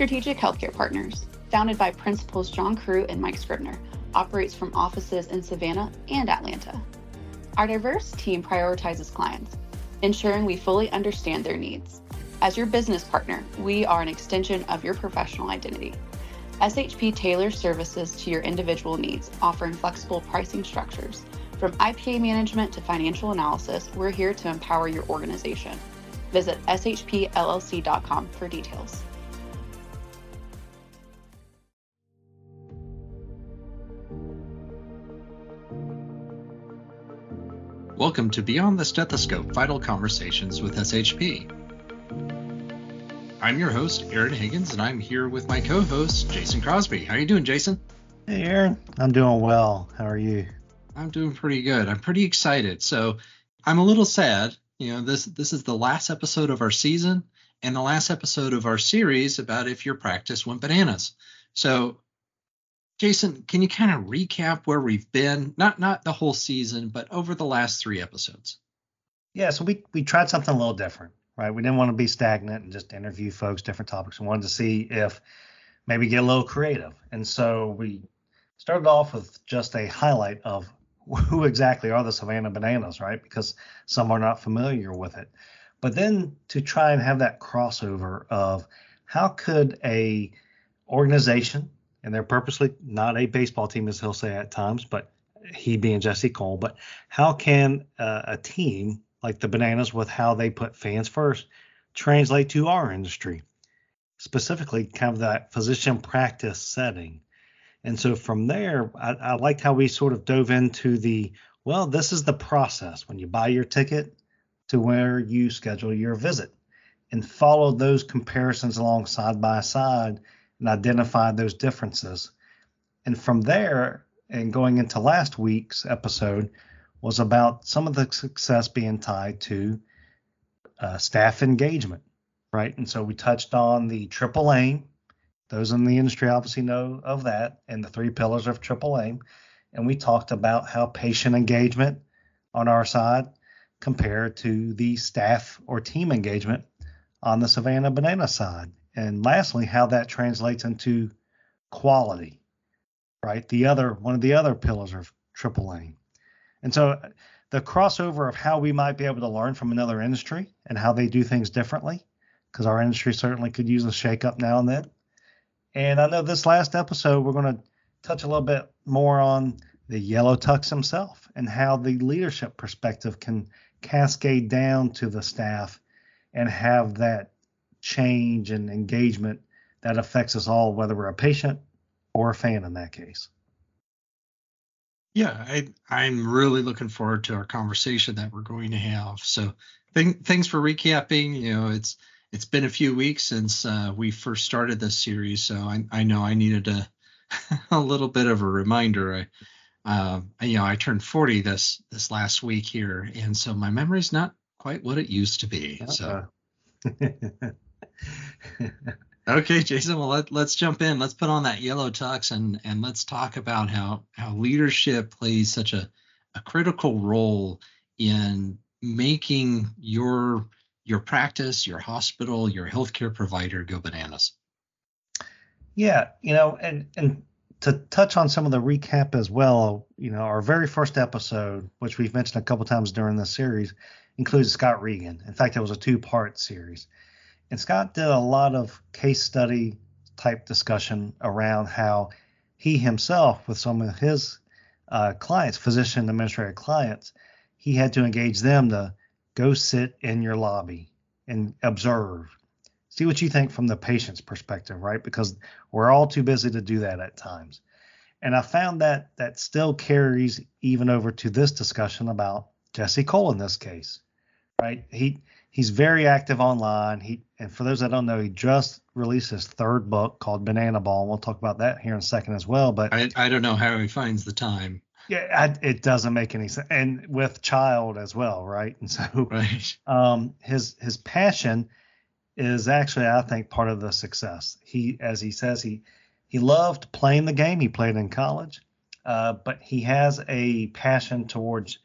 Strategic Healthcare Partners, founded by Principals John Crew and Mike Scribner, operates from offices in Savannah and Atlanta. Our diverse team prioritizes clients, ensuring we fully understand their needs. As your business partner, we are an extension of your professional identity. SHP tailors services to your individual needs, offering flexible pricing structures. From IPA management to financial analysis, we're here to empower your organization. Visit shpllc.com for details. Welcome to Beyond the Stethoscope Vital Conversations with SHP. I'm your host, Aaron Higgins, and I'm here with my co-host, Jason Crosby. How are you doing, Jason? Hey, Aaron. I'm doing well. How are you? I'm doing pretty good. I'm pretty excited. So I'm a little sad. You know, this this is the last episode of our season and the last episode of our series about if your practice went bananas. So Jason, can you kind of recap where we've been? Not not the whole season, but over the last three episodes. Yeah, so we we tried something a little different, right? We didn't want to be stagnant and just interview folks, different topics. We wanted to see if maybe get a little creative. And so we started off with just a highlight of who exactly are the Savannah Bananas, right? Because some are not familiar with it. But then to try and have that crossover of how could a organization and they're purposely not a baseball team, as he'll say at times, but he being Jesse Cole. But how can uh, a team like the Bananas, with how they put fans first, translate to our industry, specifically kind of that physician practice setting? And so from there, I, I liked how we sort of dove into the well, this is the process when you buy your ticket to where you schedule your visit and follow those comparisons along side by side and identified those differences. And from there, and going into last week's episode, was about some of the success being tied to uh, staff engagement, right? And so we touched on the triple aim. Those in the industry obviously know of that, and the three pillars of triple aim. And we talked about how patient engagement on our side compared to the staff or team engagement on the Savannah Banana side and lastly, how that translates into quality, right? The other one of the other pillars of triple aim. And so the crossover of how we might be able to learn from another industry and how they do things differently, because our industry certainly could use a shakeup now and then. And I know this last episode we're going to touch a little bit more on the yellow tux himself and how the leadership perspective can cascade down to the staff and have that change and engagement that affects us all, whether we're a patient or a fan in that case. Yeah, I, I'm really looking forward to our conversation that we're going to have. So, th- thanks for recapping. You know, it's it's been a few weeks since uh, we first started this series, so I, I know I needed a a little bit of a reminder. I, uh, you know, I turned 40 this this last week here, and so my memory's not quite what it used to be. Uh-uh. So. okay, Jason. Well, let, let's jump in. Let's put on that yellow tux and and let's talk about how how leadership plays such a a critical role in making your your practice, your hospital, your healthcare provider go bananas. Yeah, you know, and and to touch on some of the recap as well, you know, our very first episode, which we've mentioned a couple times during this series, includes Scott Regan. In fact, it was a two-part series. And Scott did a lot of case study type discussion around how he himself, with some of his uh, clients, physician administrator clients, he had to engage them to go sit in your lobby and observe. See what you think from the patient's perspective, right? Because we're all too busy to do that at times. And I found that that still carries even over to this discussion about Jesse Cole in this case, right? He he's very active online. He and for those that don't know, he just released his third book called Banana Ball. And we'll talk about that here in a second as well. But I, I don't know how he finds the time. Yeah, I, it doesn't make any sense, and with child as well, right? And so, right. Um, his his passion is actually, I think, part of the success. He, as he says, he he loved playing the game. He played in college, uh, but he has a passion towards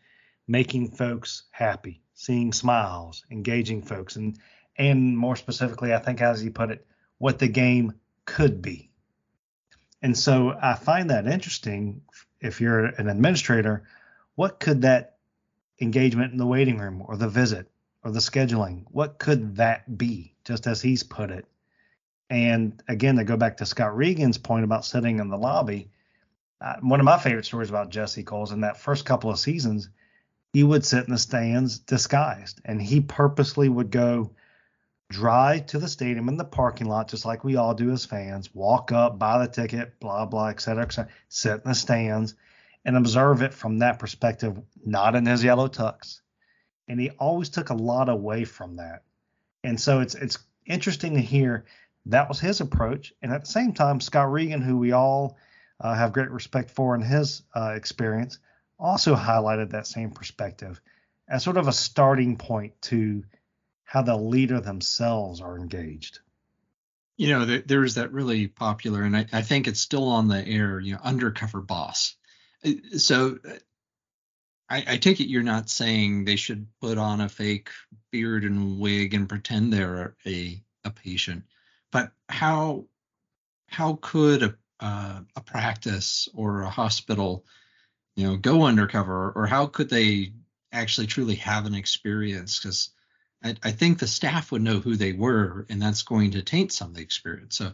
making folks happy seeing smiles, engaging folks, and and more specifically, I think as he put it, what the game could be. And so I find that interesting. If you're an administrator, what could that engagement in the waiting room or the visit or the scheduling, what could that be? Just as he's put it. And again, to go back to Scott Regan's point about sitting in the lobby, uh, one of my favorite stories about Jesse Cole's in that first couple of seasons, he would sit in the stands disguised, and he purposely would go drive to the stadium in the parking lot, just like we all do as fans, walk up, buy the ticket, blah, blah, et cetera, et cetera, sit in the stands and observe it from that perspective, not in his yellow tux. And he always took a lot away from that. And so it's it's interesting to hear that was his approach. And at the same time, Scott Regan, who we all uh, have great respect for in his uh, experience, also highlighted that same perspective as sort of a starting point to how the leader themselves are engaged. You know, there, there is that really popular, and I, I, think it's still on the air. You know, undercover boss. Uh, so, uh, I, I take it you're not saying they should put on a fake beard and wig and pretend they're a a patient, but how how could a uh, a practice or a hospital, you know, go undercover, or how could they actually truly have an experience? Because I, I, think the staff would know who they were, and that's going to taint some of the experience. So,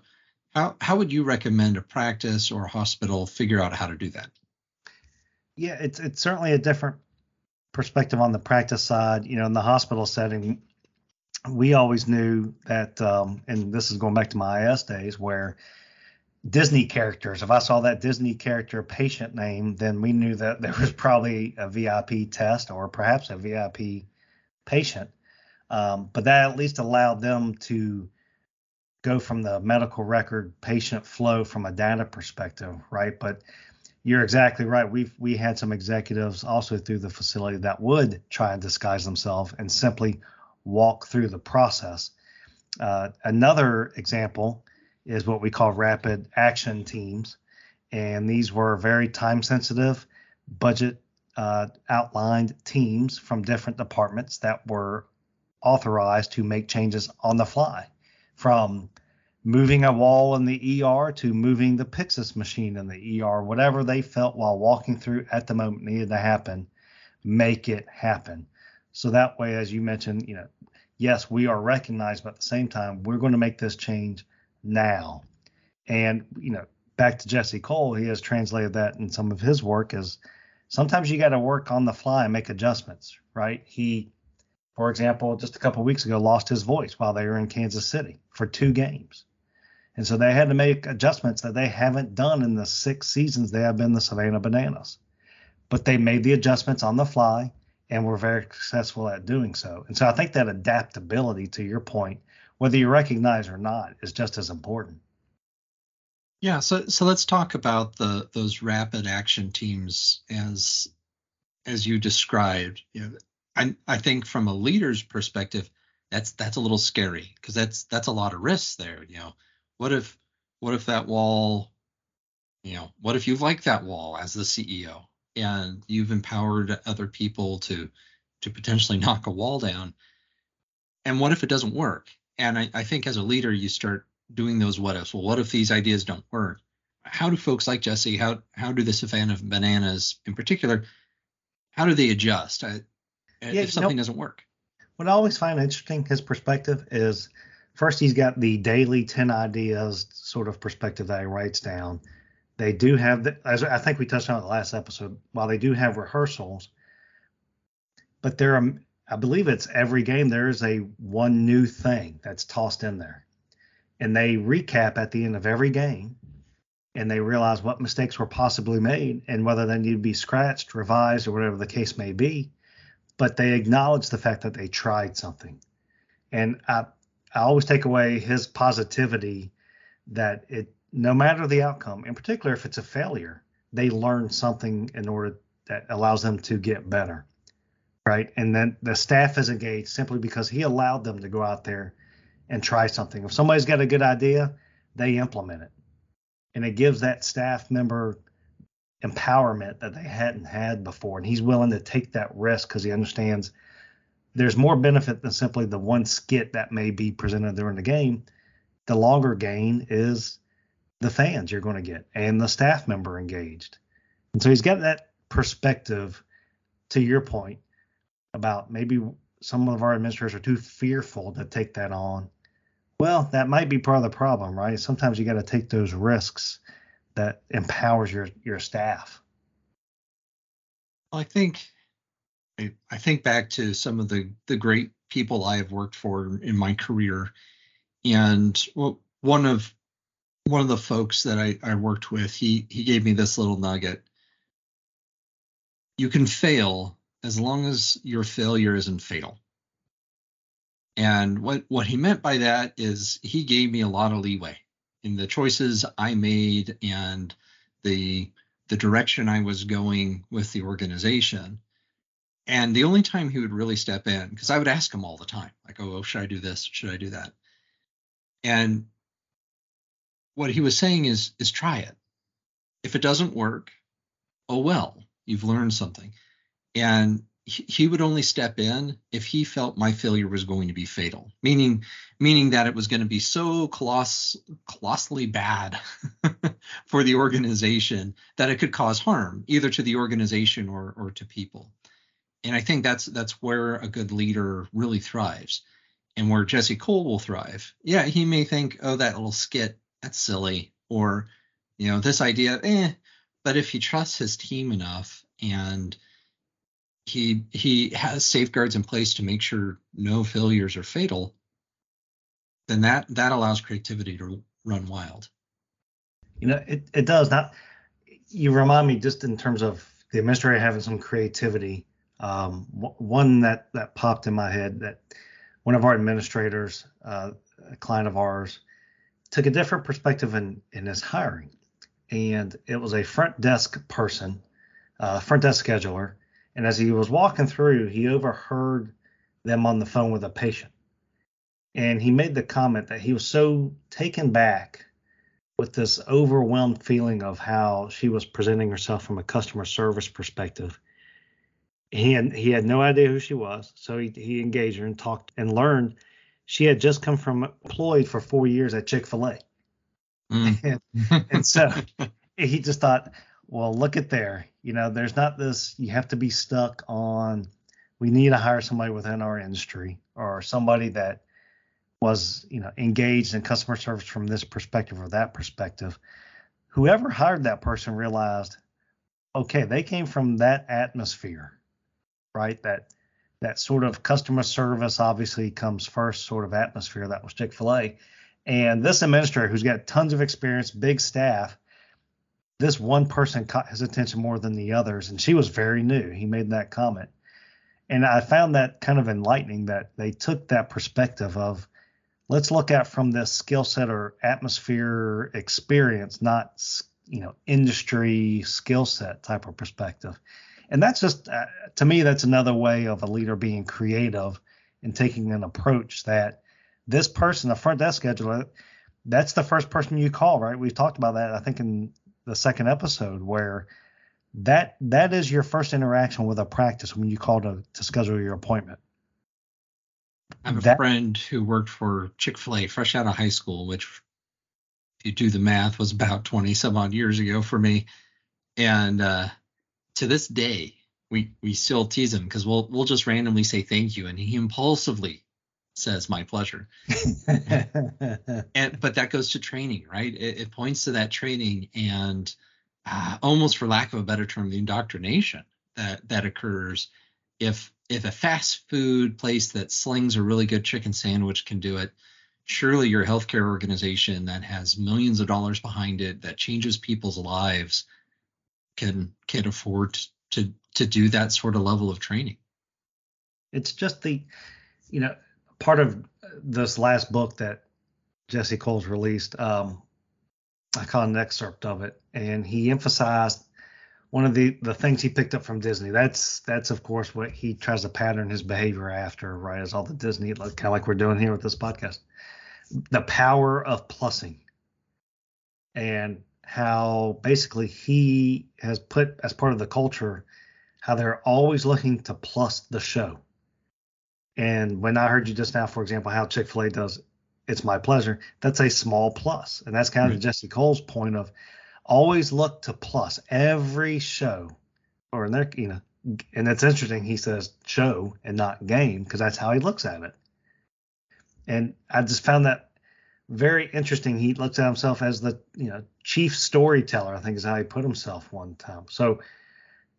how how would you recommend a practice or a hospital figure out how to do that? Yeah, it's it's certainly a different perspective on the practice side. You know, in the hospital setting, we always knew that, um, and this is going back to my IS days, where Disney characters. If I saw that Disney character patient name, then we knew that there was probably a VIP test or perhaps a VIP patient. Um, but that at least allowed them to go from the medical record patient flow from a data perspective, right? But you're exactly right. We've we had some executives also through the facility that would try and disguise themselves and simply walk through the process. Uh, another example is what we call rapid action teams, and these were very time sensitive, budget uh, outlined teams from different departments that were authorized to make changes on the fly from moving a wall in the ER to moving the Pyxis machine in the ER, whatever they felt while walking through at the moment needed to happen, make it happen. So that way, as you mentioned, you know, yes, we are recognized, but at the same time, we're going to make this change now. And, you know, back to Jesse Cole, he has translated that in some of his work as sometimes you got to work on the fly and make adjustments, right? He for example, just a couple weeks ago, lost his voice while they were in Kansas City for two games. And so they had to make adjustments that they haven't done in the six seasons they have been the Savannah Bananas. But they made the adjustments on the fly and were very successful at doing so. And so I think that adaptability, to your point, whether you recognize or not, is just as important. Yeah, so so let's talk about the those rapid action teams as as you described. You know, I I think from a leader's perspective, that's that's a little scary because that's that's a lot of risks there. You know, what if what if that wall, you know, what if you like that wall as the CEO and you've empowered other people to to potentially knock a wall down, and what if it doesn't work? And I, I think as a leader, you start doing those what ifs. Well, what if these ideas don't work? How do folks like Jesse, how how do the Savannah Bananas in particular, how do they adjust? I, yeah, if something doesn't work. What I always find interesting, his perspective is first he's got the daily 10 ideas sort of perspective that he writes down. They do have, the, as I think we touched on in the last episode, while they do have rehearsals, but there are, um, I believe it's every game, there is a one new thing that's tossed in there. And they recap at the end of every game and they realize what mistakes were possibly made and whether they need to be scratched, revised, or whatever the case may be but they acknowledge the fact that they tried something. And I, I always take away his positivity that it, no matter the outcome, in particular if it's a failure, they learn something in order that allows them to get better. Right. And then the staff is engaged simply because he allowed them to go out there and try something. If somebody's got a good idea, they implement it. And it gives that staff member empowerment that they hadn't had before. And he's willing to take that risk because he understands there's more benefit than simply the one skit that may be presented during the game. The longer gain is the fans you're going to get and the staff member engaged. And so he's got that perspective to your point about maybe some of our administrators are too fearful to take that on. Well, that might be part of the problem, right? Sometimes you got to take those risks that empowers your your staff. Well, I think I, I think back to some of the the great people I have worked for in my career, and well, one of one of the folks that I, I worked with, he he gave me this little nugget. You can fail as long as your failure isn't fatal. And what what he meant by that is he gave me a lot of leeway in the choices I made and the the direction I was going with the organization. And the only time he would really step in, because I would ask him all the time, like, oh, should I do this? Should I do that? And what he was saying is, is try it. If it doesn't work, oh well, you've learned something. And he would only step in if he felt my failure was going to be fatal, meaning meaning that it was going to be so coloss, colossally bad for the organization that it could cause harm either to the organization or or to people. And I think that's that's where a good leader really thrives, and where Jesse Cole will thrive. Yeah, he may think, oh, that little skit, that's silly, or you know, this idea, eh. But if he trusts his team enough and he he has safeguards in place to make sure no failures are fatal, then that that allows creativity to run wild. You know, it, it does not. You remind me just in terms of the administrator having some creativity. Um, one that that popped in my head that one of our administrators, uh, a client of ours, took a different perspective in in his hiring, and it was a front desk person, uh, front desk scheduler, and as he was walking through, he overheard them on the phone with a patient. And he made the comment that he was so taken back with this overwhelmed feeling of how she was presenting herself from a customer service perspective. He had, he had no idea who she was. So he, he engaged her and talked and learned she had just come from employed for four years at Chick fil A. Mm. And, and so he just thought, well, look at there. You know, there's not this, you have to be stuck on, we need to hire somebody within our industry or somebody that was, you know, engaged in customer service from this perspective or that perspective. Whoever hired that person realized, okay, they came from that atmosphere, right? That, that sort of customer service obviously comes first sort of atmosphere that was chick-fil-a and this administrator who's got tons of experience big staff this one person caught his attention more than the others, and she was very new. He made that comment. And I found that kind of enlightening that they took that perspective of let's look at from this skill set or atmosphere experience, not you know industry skill set type of perspective. And that's just uh, to me that's another way of a leader being creative and taking an approach that this person, the front desk scheduler, that's the first person you call, right? We've talked about that I think in the second episode where that that is your first interaction with a practice when you call to, to schedule your appointment. I have a that, friend who worked for Chick fil A fresh out of high school, which, if you do the math, was about 20 some odd years ago for me. And uh, to this day, we, we still tease him because we'll, we'll just randomly say thank you. And he impulsively says my pleasure. and but that goes to training, right? It, it points to that training and uh, almost for lack of a better term, the indoctrination that that occurs if if a fast food place that slings a really good chicken sandwich can do it, surely your healthcare organization that has millions of dollars behind it that changes people's lives can can afford to to do that sort of level of training. It's just the you know part of this last book that Jesse Cole's released, um, I caught an excerpt of it, and he emphasized one of the the things he picked up from Disney. That's that's of course what he tries to pattern his behavior after, right? Is all the Disney, kind of like we're doing here with this podcast. The power of plussing, and how basically he has put as part of the culture how they're always looking to plus the show and when I heard you just now, for example, how Chick fil A does it's my pleasure. That's a small plus, and that's kind of Right. Jesse Cole's point of always look to plus every show, or in there, you know, and that's interesting. He says show and not game because that's how he looks at it. And I just found that very interesting. He looks at himself as the you know chief storyteller. I think is how he put himself one time. So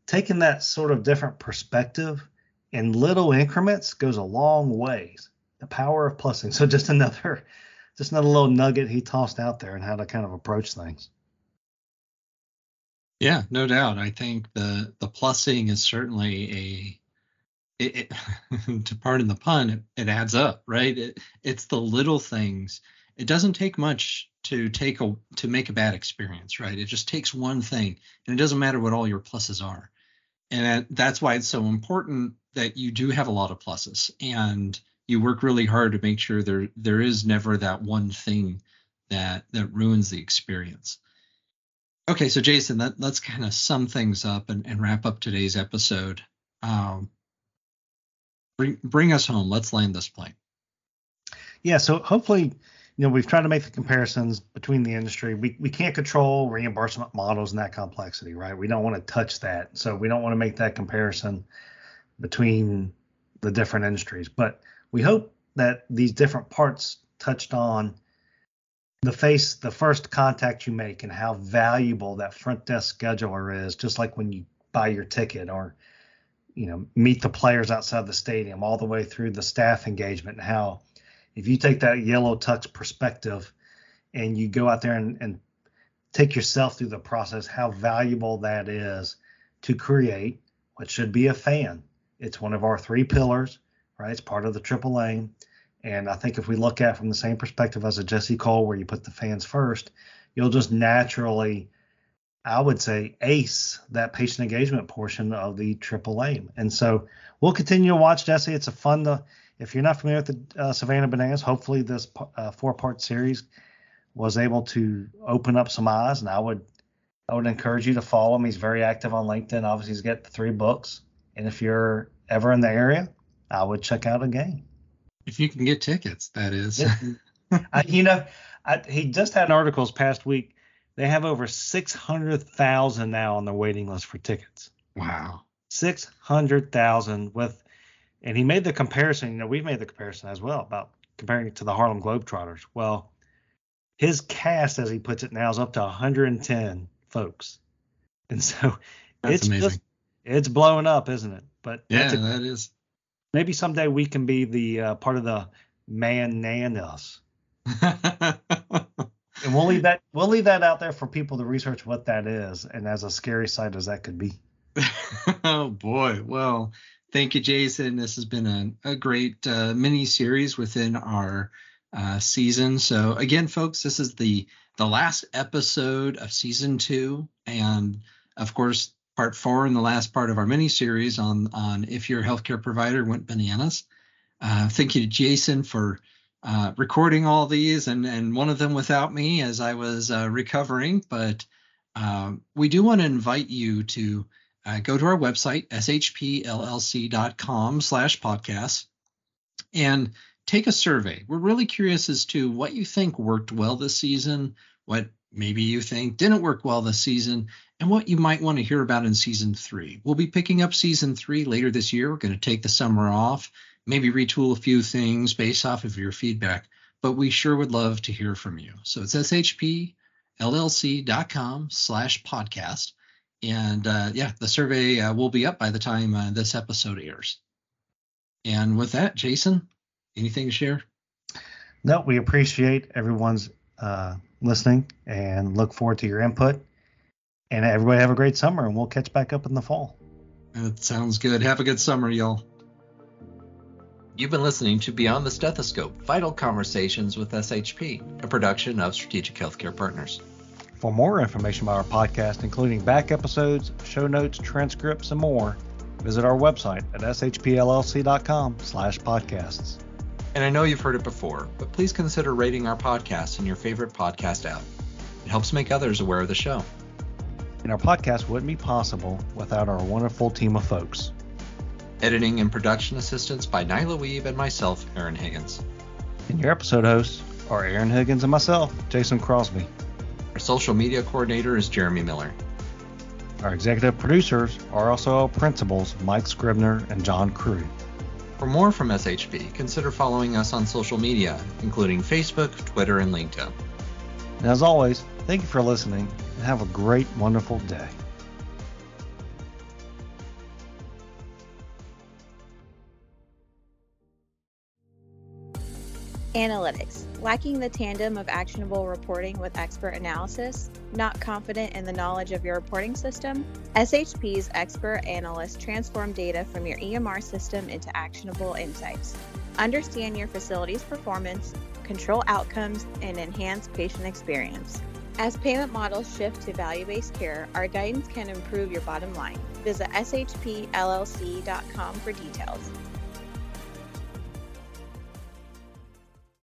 taking that sort of different perspective in little increments goes a long ways. The power of plussing. So just another just another little nugget he tossed out there and how to kind of approach things. Yeah, no doubt. I think the the plussing is certainly a it, it, to pardon the pun, it, it adds up, right? It, it's the little things. It doesn't take much to take a to make a bad experience, right? It just takes one thing, and it doesn't matter what all your pluses are. And that's why it's so important that you do have a lot of pluses and you work really hard to make sure there there is never that one thing that that ruins the experience. Okay, so Jason, that, let's kind of sum things up and, and wrap up today's episode. Um, bring bring us home. Let's land this plane. Yeah, so hopefully, you know, we've tried to make the comparisons between the industry. We we can't control reimbursement models and that complexity, right? We don't want to touch that. So we don't want to make that comparison between the different industries. But we hope that these different parts touched on the face, the first contact you make and how valuable that front desk scheduler is, just like when you buy your ticket or you know, meet the players outside the stadium all the way through the staff engagement and how if you take that yellow tux perspective and you go out there and, and take yourself through the process, how valuable that is to create what should be a fan. It's one of our three pillars, right? It's part of the triple aim. And I think if we look at from the same perspective as a Jesse Cole, where you put the fans first, you'll just naturally, I would say, ace that patient engagement portion of the triple aim. And so we'll continue to watch Jesse. It's a fun to, if you're not familiar with the uh, Savannah Bananas, hopefully this uh, four part series was able to open up some eyes. And I would, I would encourage you to follow him. He's very active on LinkedIn. Obviously, he's got the three books. And if you're ever in the area, I would check out a game. If you can get tickets, that is. I, you know, I, he just had an article this past week. They have over 600,000 now on the waiting list for tickets. wow. 600,000 with, and he made the comparison. You know, we've made the comparison as well about comparing it to the Harlem Globetrotters. Well, his cast, as he puts it now, is up to 110 folks. And so That's it's amazing. just, it's blowing up, isn't it? But yeah, a- that is. maybe someday we can be the uh, part of the Man-Nanas. And we'll leave that we'll leave that out there for people to research what that is, and as a scary sight as that could be. oh boy. Well, thank you, Jason. This has been a, a great uh, mini series within our uh, season. So again, folks, this is the the last episode of season two, and of course, part four and the last part of our mini series on on if your healthcare provider went bananas. Uh, thank you to Jason for uh, recording all these and and one of them without me as I was uh, recovering, but um, we do want to invite you to uh, go to our website shpllc.com slash podcast and take a survey. We're really curious as to what you think worked well this season what maybe you think didn't work well this season and what you might want to hear about in season three. We'll be picking up season three later this year. We're going to take the summer off maybe retool a few things based off of your feedback but we sure would love to hear from you. So it's shpllc.com slash podcast and uh, yeah, the survey uh, will be up by the time uh, this episode airs. And with that, Jason, anything to share? No, we appreciate everyone's uh, listening and look forward to your input. And everybody have a great summer, and we'll catch back up in the fall. That sounds good. Have a good summer, y'all. You've been listening to Beyond the Stethoscope Vital Conversations with SHP, a production of Strategic Healthcare Partners. For more information about our podcast, including back episodes, show notes, transcripts, and more, visit our website at shpllc.com slash podcasts. And I know you've heard it before, but please consider rating our podcast in your favorite podcast app. It helps make others aware of the show. And our podcast wouldn't be possible without our wonderful team of folks. Editing and production assistance by Nyla Wiebe and myself, Aaron Higgins. And your episode hosts are Aaron Higgins and myself, Jason Crosby. Our social media coordinator is Jeremy Miller. Our executive producers are also our principals, Mike Scribner and John Crew. For more from SHP, consider following us on social media, including Facebook, Twitter, and LinkedIn. And as always, thank you for listening and have a great, wonderful day. Analytics. Lacking the tandem of actionable reporting with expert analysis? Not confident in the knowledge of your reporting system? SHP's expert analysts transform data from your EMR system into actionable insights. Understand your facility's performance, control outcomes, and enhance patient experience. As payment models shift to value based care, our guidance can improve your bottom line. Visit shpllc.com for details.